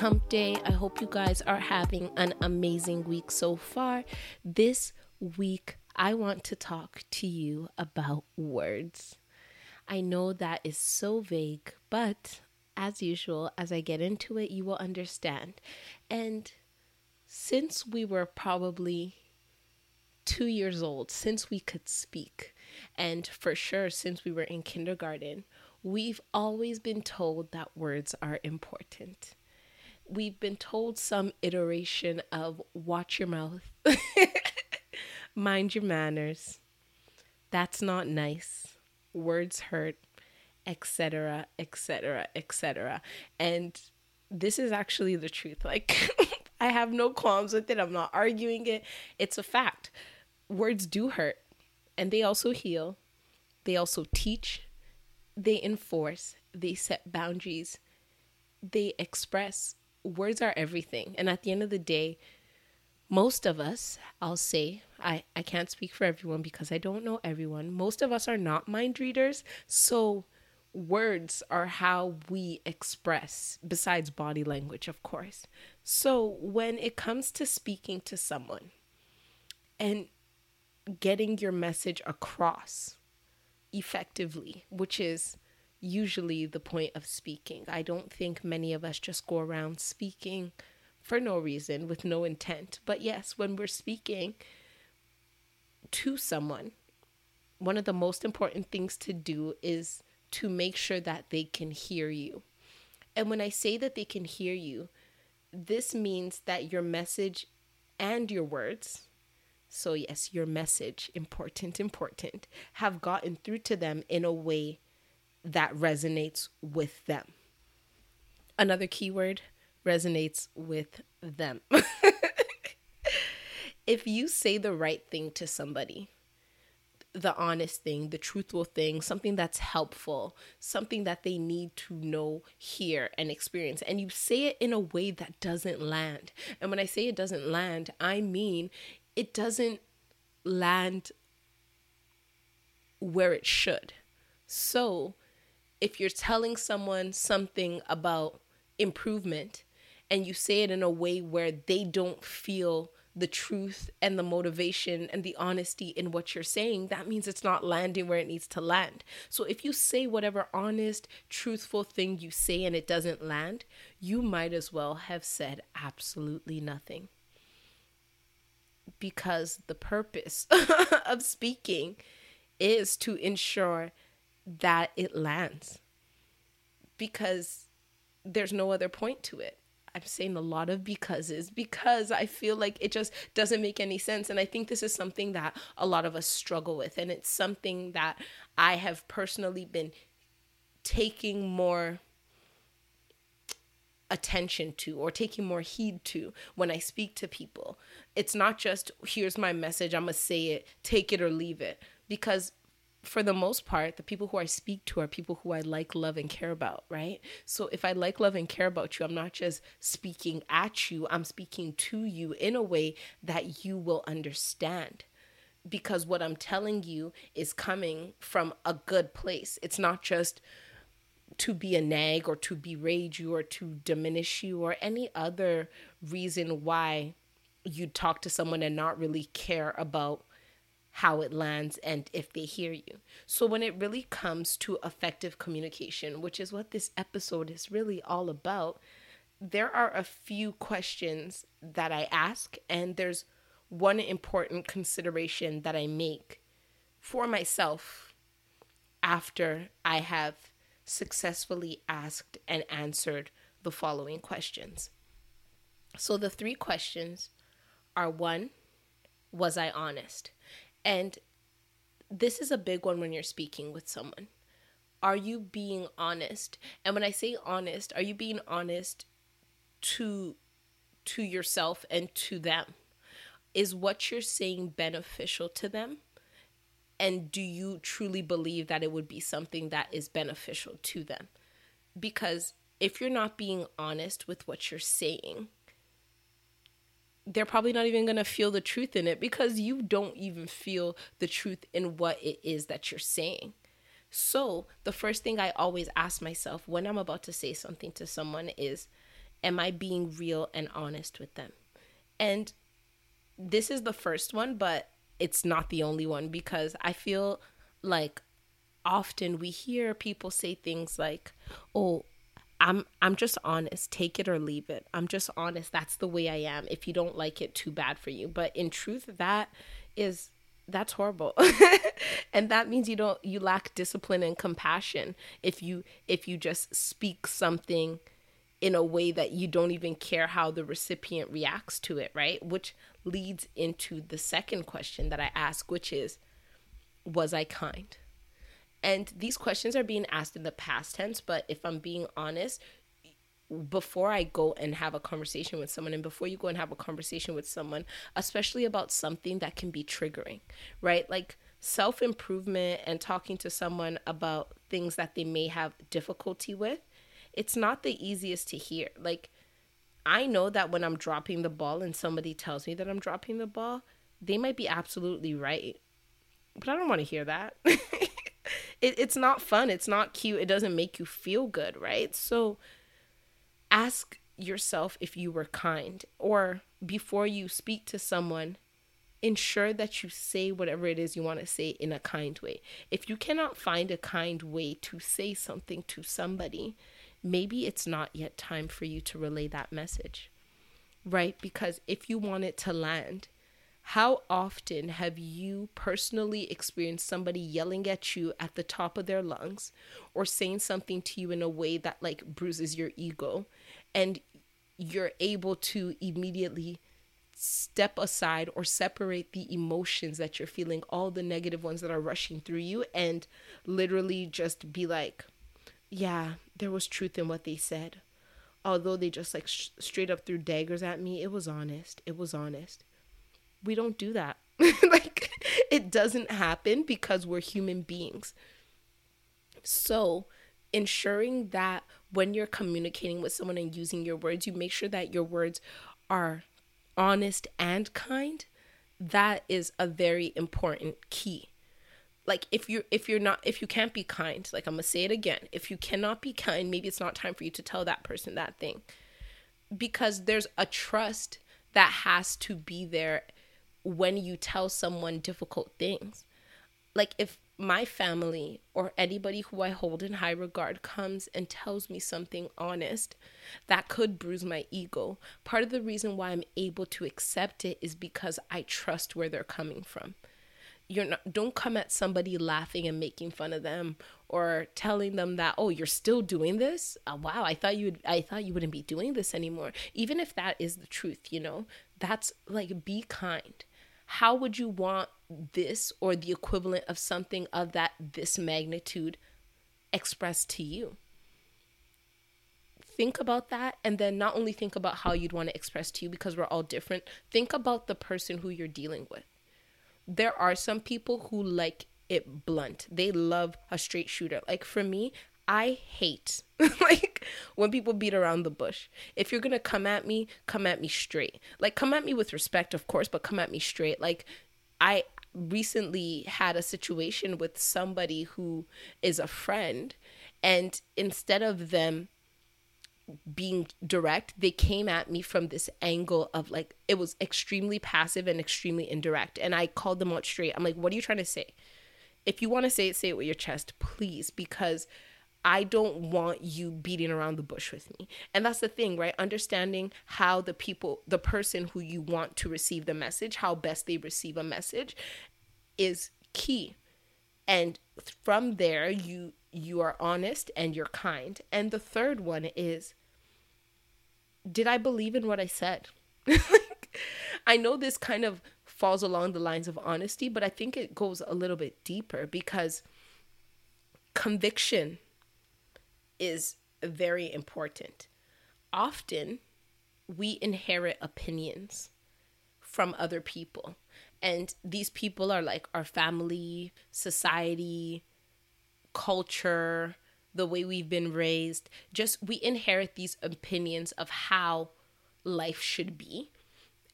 hump day. I hope you guys are having an amazing week so far. This week, I want to talk to you about words. I know that is so vague, but as usual, as I get into it, you will understand. And since we were probably two years old, since we could speak, and for sure since we were in kindergarten, we've always been told that words are important. We've been told some iteration of watch your mouth, mind your manners, that's not nice, words hurt, etc., etc., etc. And this is actually the truth. Like, I have no qualms with it. I'm not arguing it. It's a fact. Words do hurt, and they also heal. They also teach. They enforce. They set boundaries. They express. Words are everything. And at the end of the day, most of us, I'll say, I, I can't speak for everyone because I don't know everyone. Most of us are not mind readers. So, words are how we express, besides body language, of course. So, when it comes to speaking to someone and getting your message across effectively, which is usually the point of speaking, I don't think many of us just go around speaking for no reason with no intent. But yes, when we're speaking to someone, one of the most important things to do is to make sure that they can hear you. And when I say that they can hear you, this means that your message and your words, so yes, your message, important, important, have gotten through to them in a way that resonates with them. Another keyword resonates with them. if you say the right thing to somebody, the honest thing, the truthful thing, something that's helpful, something that they need to know, hear, and experience. And you say it in a way that doesn't land. And when I say it doesn't land, I mean it doesn't land where it should. So if you're telling someone something about improvement and you say it in a way where they don't feel the truth and the motivation and the honesty in what you're saying, that means it's not landing where it needs to land. So if you say whatever honest, truthful thing you say and it doesn't land, you might as well have said absolutely nothing. Because the purpose of speaking is to ensure that it lands. Because there's no other point to it. I'm saying a lot of becauses because I feel like it just doesn't make any sense. And I think this is something that a lot of us struggle with. And it's something that I have personally been taking more attention to or taking more heed to when I speak to people. It's not just, here's my message, I'm going to say it, take it or leave it. Because for the most part, the people who I speak to are people who I like, love, and care about, right? So if I like, love, and care about you, I'm not just speaking at you, I'm speaking to you in a way that you will understand. Because what I'm telling you is coming from a good place. It's not just to be a nag or to berate you or to diminish you or any other reason why you talk to someone and not really care about how it lands and if they hear you. So, when it really comes to effective communication, which is what this episode is really all about, there are a few questions that I ask, and there's one important consideration that I make for myself after I have successfully asked and answered the following questions. So, the three questions are one, was I honest? And this is a big one when you're speaking with someone. Are you being honest? And when I say honest, are you being honest to to yourself and to them? Is what you're saying beneficial to them? And do you truly believe that it would be something that is beneficial to them? Because if you're not being honest with what you're saying, they're probably not even going to feel the truth in it because you don't even feel the truth in what it is that you're saying. So, the first thing I always ask myself when I'm about to say something to someone is, Am I being real and honest with them? And this is the first one, but it's not the only one because I feel like often we hear people say things like, "Oh, I'm I'm just honest. Take it or leave it. I'm just honest. That's the way I am. If you don't like it, too bad for you." But in truth, that is that's horrible. and that means you don't you lack discipline and compassion if you if you just speak something in a way that you don't even care how the recipient reacts to it, right? Which leads into the second question that I ask, which is was I kind? And these questions are being asked in the past tense, but if I'm being honest, before I go and have a conversation with someone, and before you go and have a conversation with someone, especially about something that can be triggering, right? Like self improvement and talking to someone about things that they may have difficulty with, it's not the easiest to hear. Like, I know that when I'm dropping the ball and somebody tells me that I'm dropping the ball, they might be absolutely right. But I don't want to hear that. it, it's not fun. It's not cute. It doesn't make you feel good, right? So ask yourself if you were kind, or before you speak to someone, ensure that you say whatever it is you want to say in a kind way. If you cannot find a kind way to say something to somebody, maybe it's not yet time for you to relay that message, right? Because if you want it to land, how often have you personally experienced somebody yelling at you at the top of their lungs or saying something to you in a way that like bruises your ego and you're able to immediately step aside or separate the emotions that you're feeling, all the negative ones that are rushing through you, and literally just be like, yeah, there was truth in what they said. Although they just like sh- straight up threw daggers at me, it was honest. It was honest we don't do that. like it doesn't happen because we're human beings. So, ensuring that when you're communicating with someone and using your words, you make sure that your words are honest and kind. That is a very important key. Like if you're if you're not if you can't be kind, like I'm gonna say it again, if you cannot be kind, maybe it's not time for you to tell that person that thing. Because there's a trust that has to be there when you tell someone difficult things. Like if my family or anybody who I hold in high regard comes and tells me something honest that could bruise my ego, part of the reason why I'm able to accept it is because I trust where they're coming from. You're not don't come at somebody laughing and making fun of them or telling them that oh you're still doing this uh, wow i thought you would i thought you wouldn't be doing this anymore even if that is the truth you know that's like be kind how would you want this or the equivalent of something of that this magnitude expressed to you? Think about that and then not only think about how you'd want to express to you because we're all different, think about the person who you're dealing with. There are some people who like it blunt. They love a straight shooter. Like for me, I hate like when people beat around the bush. If you're going to come at me, come at me straight. Like come at me with respect, of course, but come at me straight. Like I recently had a situation with somebody who is a friend and instead of them being direct, they came at me from this angle of like it was extremely passive and extremely indirect. And I called them out straight. I'm like, what are you trying to say? If you want to say it, say it with your chest, please, because I don't want you beating around the bush with me. And that's the thing, right? Understanding how the people, the person who you want to receive the message, how best they receive a message is key. And from there, you you are honest and you're kind. And the third one is did I believe in what I said? I know this kind of falls along the lines of honesty, but I think it goes a little bit deeper because conviction is very important. Often, we inherit opinions from other people. And these people are like our family, society, culture, the way we've been raised. Just we inherit these opinions of how life should be.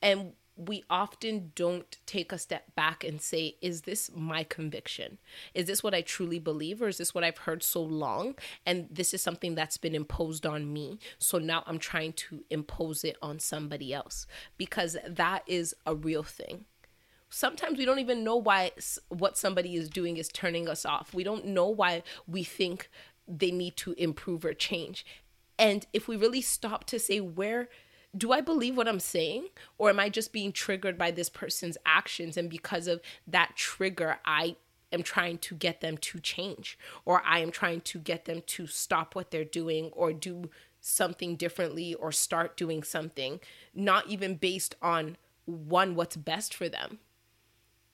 And we often don't take a step back and say, is this my conviction? Is this what I truly believe, or is this what I've heard so long? And this is something that's been imposed on me. So now I'm trying to impose it on somebody else because that is a real thing. Sometimes we don't even know why what somebody is doing is turning us off. We don't know why we think they need to improve or change. And if we really stop to say, where do I believe what I'm saying? Or am I just being triggered by this person's actions? And because of that trigger, I am trying to get them to change, or I am trying to get them to stop what they're doing or do something differently or start doing something, not even based on one, what's best for them.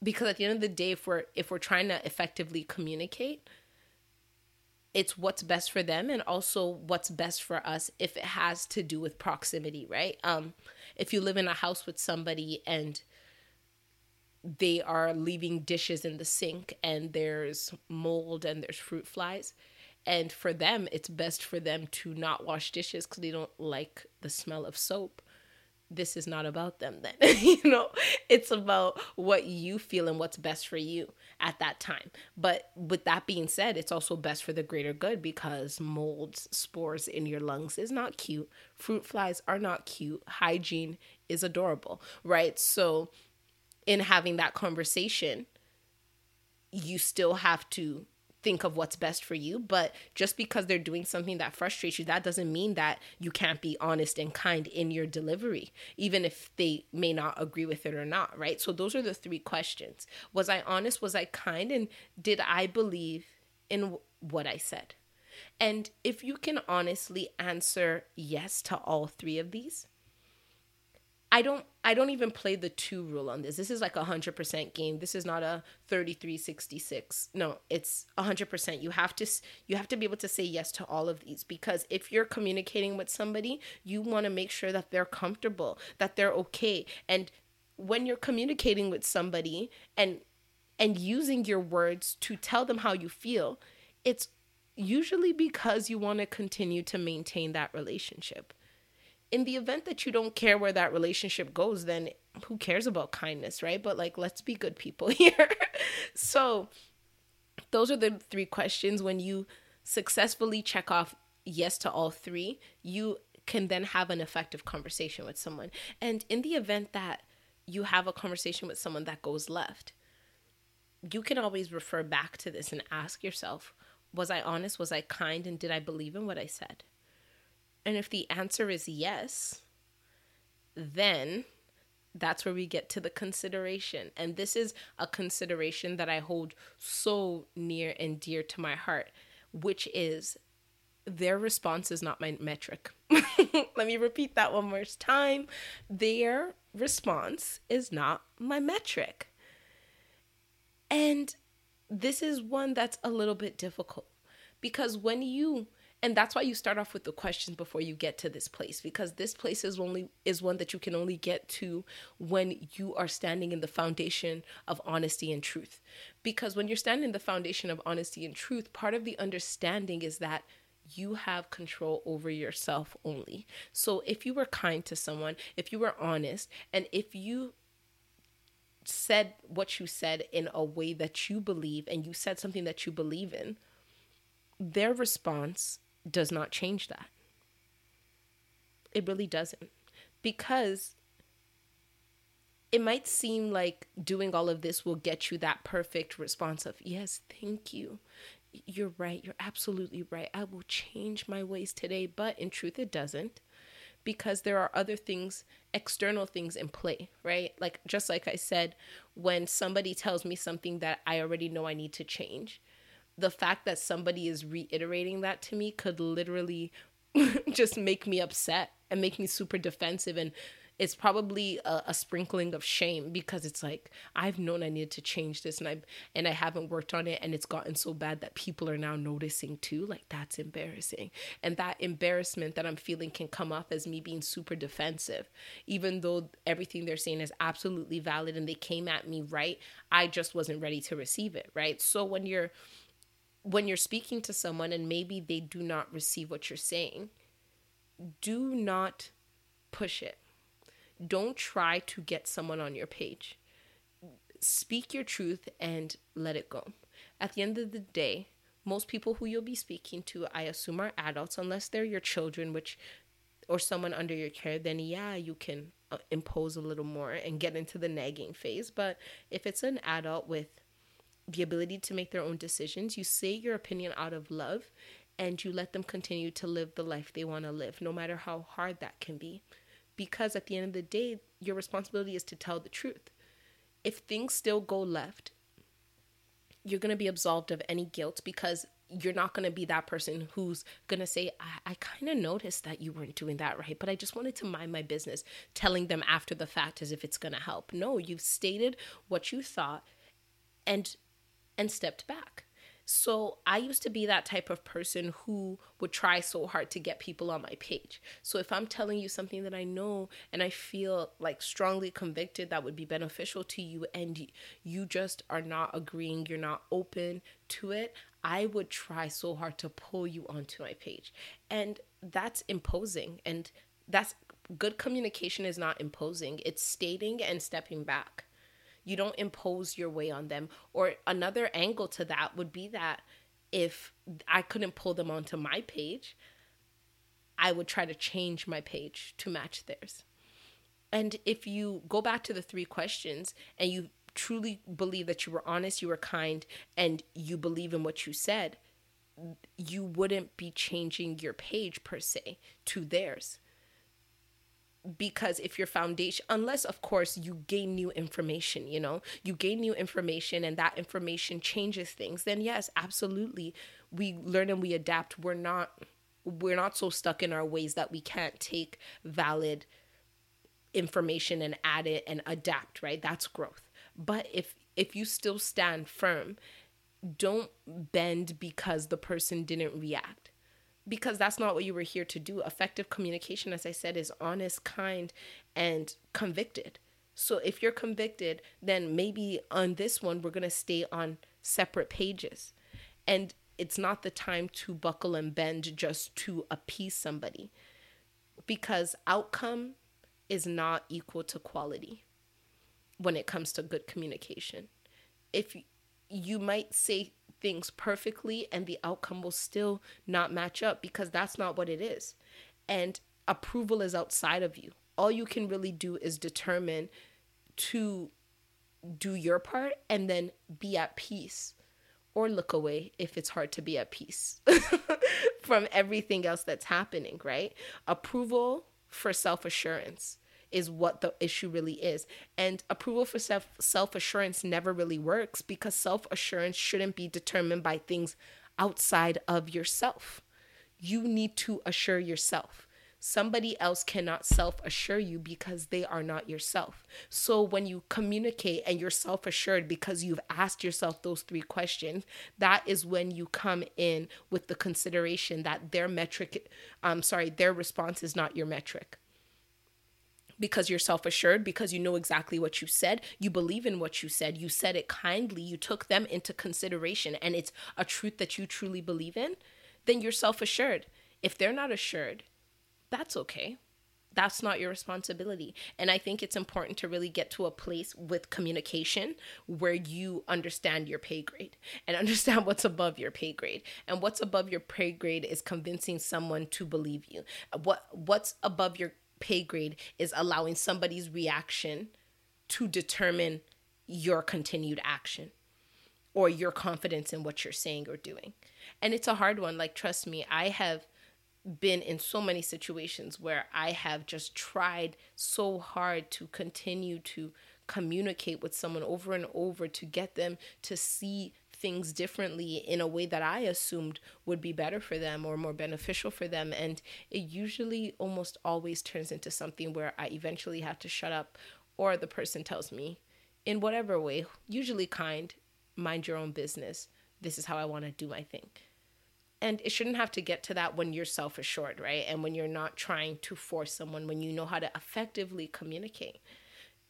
Because at the end of the day, if we're if we're trying to effectively communicate, it's what's best for them and also what's best for us if it has to do with proximity, right? Um, if you live in a house with somebody and they are leaving dishes in the sink and there's mold and there's fruit flies, and for them, it's best for them to not wash dishes because they don't like the smell of soap this is not about them then. You know it's about what you feel and what's best for you at that time. But with that being said it's also best for the greater good because molds spores in your lungs is not cute. Fruit flies are not cute. Hygiene is adorable right? So in having that conversation you still have to think of what's best for you. But just because they're doing something that frustrates you, that doesn't mean that you can't be honest and kind in your delivery, even if they may not agree with it or not, right? So those are the three questions. Was I honest? Was I kind? And did I believe in what I said? And if you can honestly answer yes to all three of these, I don't I don't even play the two rule on this. This is like a hundred percent game. This is not a thirty three sixty six. No, it's a hundred percent. You have to you have to be able to say yes to all of these because if you're communicating with somebody, you want to make sure that they're comfortable, that they're okay. And when you're communicating with somebody and and using your words to tell them how you feel, it's usually because you want to continue to maintain that relationship in the event that you don't care where that relationship goes, then who cares about kindness, right? But like, let's be good people here. so, those are the three questions. When you successfully check off yes to all three, you can then have an effective conversation with someone. And in the event that you have a conversation with someone that goes left, you can always refer back to this and ask yourself, was I honest? Was I kind? And did I believe in what I said? And if the answer is yes, then that's where we get to the consideration. And this is a consideration that I hold so near and dear to my heart, which is their response is not my metric. Let me repeat that one more time. Their response is not my metric. And this is one that's a little bit difficult because when you and that's why you start off with the questions before you get to this place because this place is only is one that you can only get to when you are standing in the foundation of honesty and truth. Because when you're standing in the foundation of honesty and truth part of the understanding is that you have control over yourself only. So if you were kind to someone if you were honest and if you said what you said in a way that you believe and you said something that you believe in their response does not change that. It really doesn't. Because it might seem like doing all of this will get you that perfect response of, yes, thank you. You're right. You're absolutely right. I will change my ways today. But in truth, it doesn't because there are other things, external things in play, right? Like, just like I said, when somebody tells me something that I already know I need to change, the fact that somebody is reiterating that to me could literally just make me upset and make me super defensive. And it's probably a, a, sprinkling of shame because it's like I've known I needed to change this and I and I haven't worked on it. And it's gotten so bad that people are now noticing too. Like that's embarrassing. And that embarrassment that I'm feeling can come off as me being super defensive. Even though everything they're saying is absolutely valid and they came at me right I just wasn't ready to receive it right? So when you're when you're speaking to someone and maybe they do not receive what you're saying, do not push it. don't try to get someone on your page. Speak your truth and let it go. At the end of the day, most people who you'll be speaking to, I assume, are adults, unless they're your children, which or someone under your care, then yeah, you can uh, impose a little more and get into the nagging phase. But if it's an adult with the ability to make their own decisions, you say your opinion out of love and you let them continue to live the life they want to live, no matter how hard that can be. Because at the end of the day, your responsibility is to tell the truth. If things still go left, you're going to be absolved of any guilt because you're not going to be that person who's going to say, I, I kind of noticed that you weren't doing that right, but I just wanted to mind my business, telling them after the fact as if it's going to help. No, you've stated what you thought and and stepped back. So I used to be that type of person who would try so hard to get people on my page. So if I'm telling you something that I know and I feel like strongly convicted that would be beneficial to you and you just are not agreeing, you're not open to it, I would try so hard to pull you onto my page. And that's imposing and that's good communication is not imposing. It's stating and stepping back. You don't impose your way on them. Or another angle to that would be that if I couldn't pull them onto my page, I would try to change my page to match theirs. And if you go back to the three questions and you truly believe that you were honest, you were kind, and you believe in what you said, you wouldn't be changing your page per se to theirs because if your foundation unless of course you gain new information you know you gain new information and that information changes things then yes absolutely. We learn and we adapt. We're not we're not so stuck in our ways that we can't take valid information and add it and adapt right? That's growth. But if if you still stand firm don't bend because the person didn't react because that's not what you were here to do. Effective communication, as I said, is honest, kind, and convicted. So if you're convicted, then maybe on this one, we're going to stay on separate pages. And it's not the time to buckle and bend just to appease somebody because outcome is not equal to quality when it comes to good communication. If you might say things perfectly and the outcome will still not match up because that's not what it is. And approval is outside of you. All you can really do is determine to do your part and then be at peace or look away if it's hard to be at peace from everything else that's happening, right? Approval for self assurance is what the issue really is. And approval for self self assurance never really works because self assurance shouldn't be determined by things outside of yourself. You need to assure yourself. Somebody else cannot self assure you because they are not yourself. So, when you communicate and you're self assured because you've asked yourself those three questions, that is when you come in with the consideration that their metric, I'm um, sorry, their response is not your metric because you're self assured, because you know exactly what you said, you believe in what you said, you said it kindly, you took them into consideration, and it's a truth that you truly believe in, then you're self assured. If they're not assured, that's okay. That's not your responsibility. And I think it's important to really get to a place with communication where you understand your pay grade and understand what's above your pay grade. And what's above your pay grade is convincing someone to believe you. What what's above your pay grade is allowing somebody's reaction to determine your continued action or your confidence in what you're saying or doing. And it's a hard one. Like, trust me, I have been in so many situations where I have just tried so hard to continue to communicate with someone over and over to get them to see things differently in a way that I assumed would be better for them or more beneficial for them. And it usually almost always turns into something where I eventually have to shut up, or the person tells me, in whatever way, usually kind, mind your own business. This is how I want to do my thing. And it shouldn't have to get to that when you're self assured, right? And when you're not trying to force someone, when you know how to effectively communicate.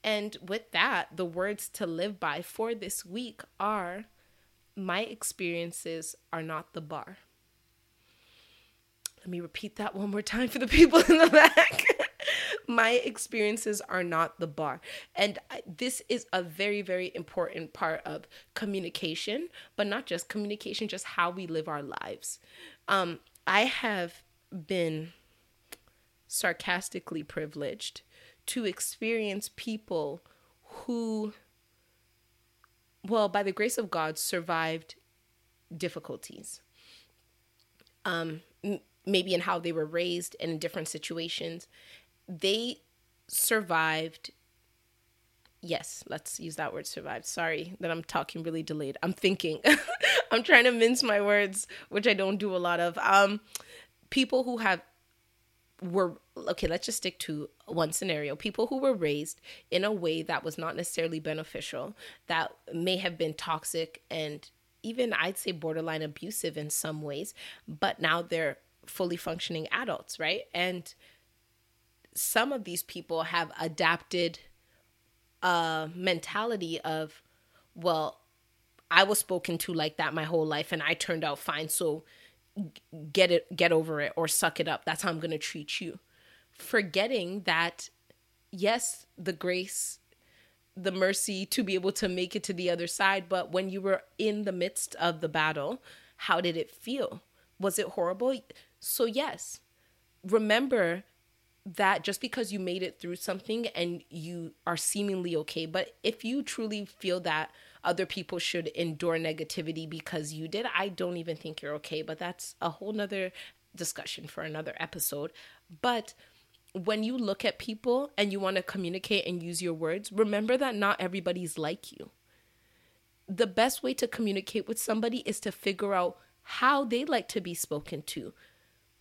And with that, the words to live by for this week are my experiences are not the bar. Let me repeat that one more time for the people in the back. my experiences are not the bar. And this is a very, very important part of communication, but not just communication, just how we live our lives. Um, I have been sarcastically privileged to experience people who, well, by the grace of God, survived difficulties. Um, m- maybe in how they were raised and in different situations, they survived. Yes, let's use that word survived. Sorry that I'm talking really delayed. I'm thinking. I'm trying to mince my words, which I don't do a lot of. Um, people who have were okay let's just stick to one scenario. People who were raised in a way that was not necessarily beneficial that may have been toxic and even i'd say borderline abusive in some ways but now they're fully functioning adults right? And some of these people have adapted a mentality of well i was spoken to like that my whole life and i turned out fine so get it get over it or suck it up. That's how i'm going to treat you forgetting that yes the grace the mercy to be able to make it to the other side but when you were in the midst of the battle how did it feel was it horrible so yes remember that just because you made it through something and you are seemingly okay but if you truly feel that other people should endure negativity because you did, I don't even think you're okay. But that's a whole nother discussion for another episode. But when you look at people and you want to communicate and use your words, remember that not everybody's like you. The best way to communicate with somebody is to figure out how they like to be spoken to.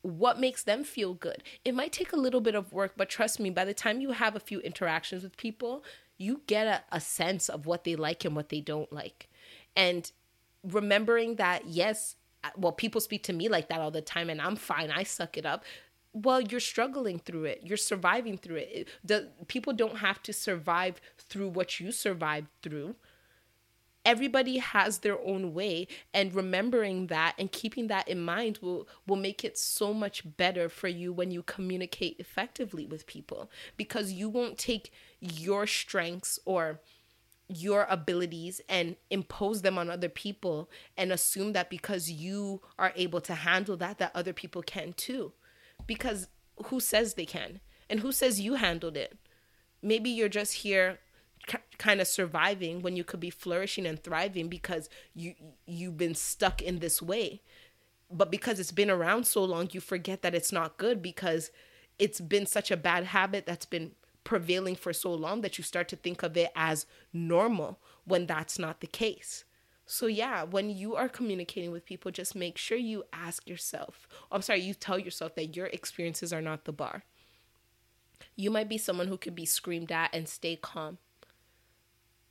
What makes them feel good? It might take a little bit of work, but trust me, by the time you have a few interactions with people, you get a, a sense of what they like and what they don't like. And remembering that, yes, uh, well, people speak to me like that all the time and I'm fine, I suck it up. Well, you're struggling through it. You're surviving through it. The, people don't have to survive through what you survived through everybody has their own way and remembering that and keeping that in mind will will make it so much better for you when you communicate effectively with people because you won't take your strengths or your abilities and impose them on other people and assume that because you are able to handle that that other people can too because who says they can? And who says you handled it? Maybe you're just here kind of surviving when you could be flourishing and thriving because you you've been stuck in this way. But because it's been around so long you forget that it's not good because it's been such a bad habit that's been prevailing for so long that you start to think of it as normal when that's not the case so yeah when you are communicating with people just make sure you ask yourself oh, i'm sorry you tell yourself that your experiences are not the bar. You might be someone who could be screamed at and stay calm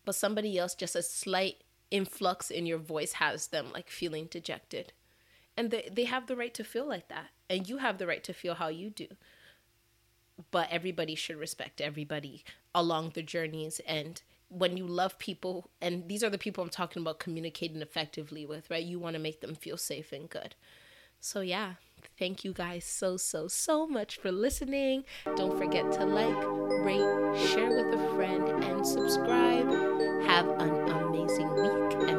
but somebody else just a slight influx in your voice has them like feeling dejected. And they, they have the right to feel like that and you have the right to feel how you do. But everybody should respect everybody along the journeys and when you love people and these are the people i'm talking about communicating effectively with right? You want to make them feel safe and good. So yeah thank you guys so so so much for listening. Don't forget to like rate share with a friend and subscribe. Have an amazing week,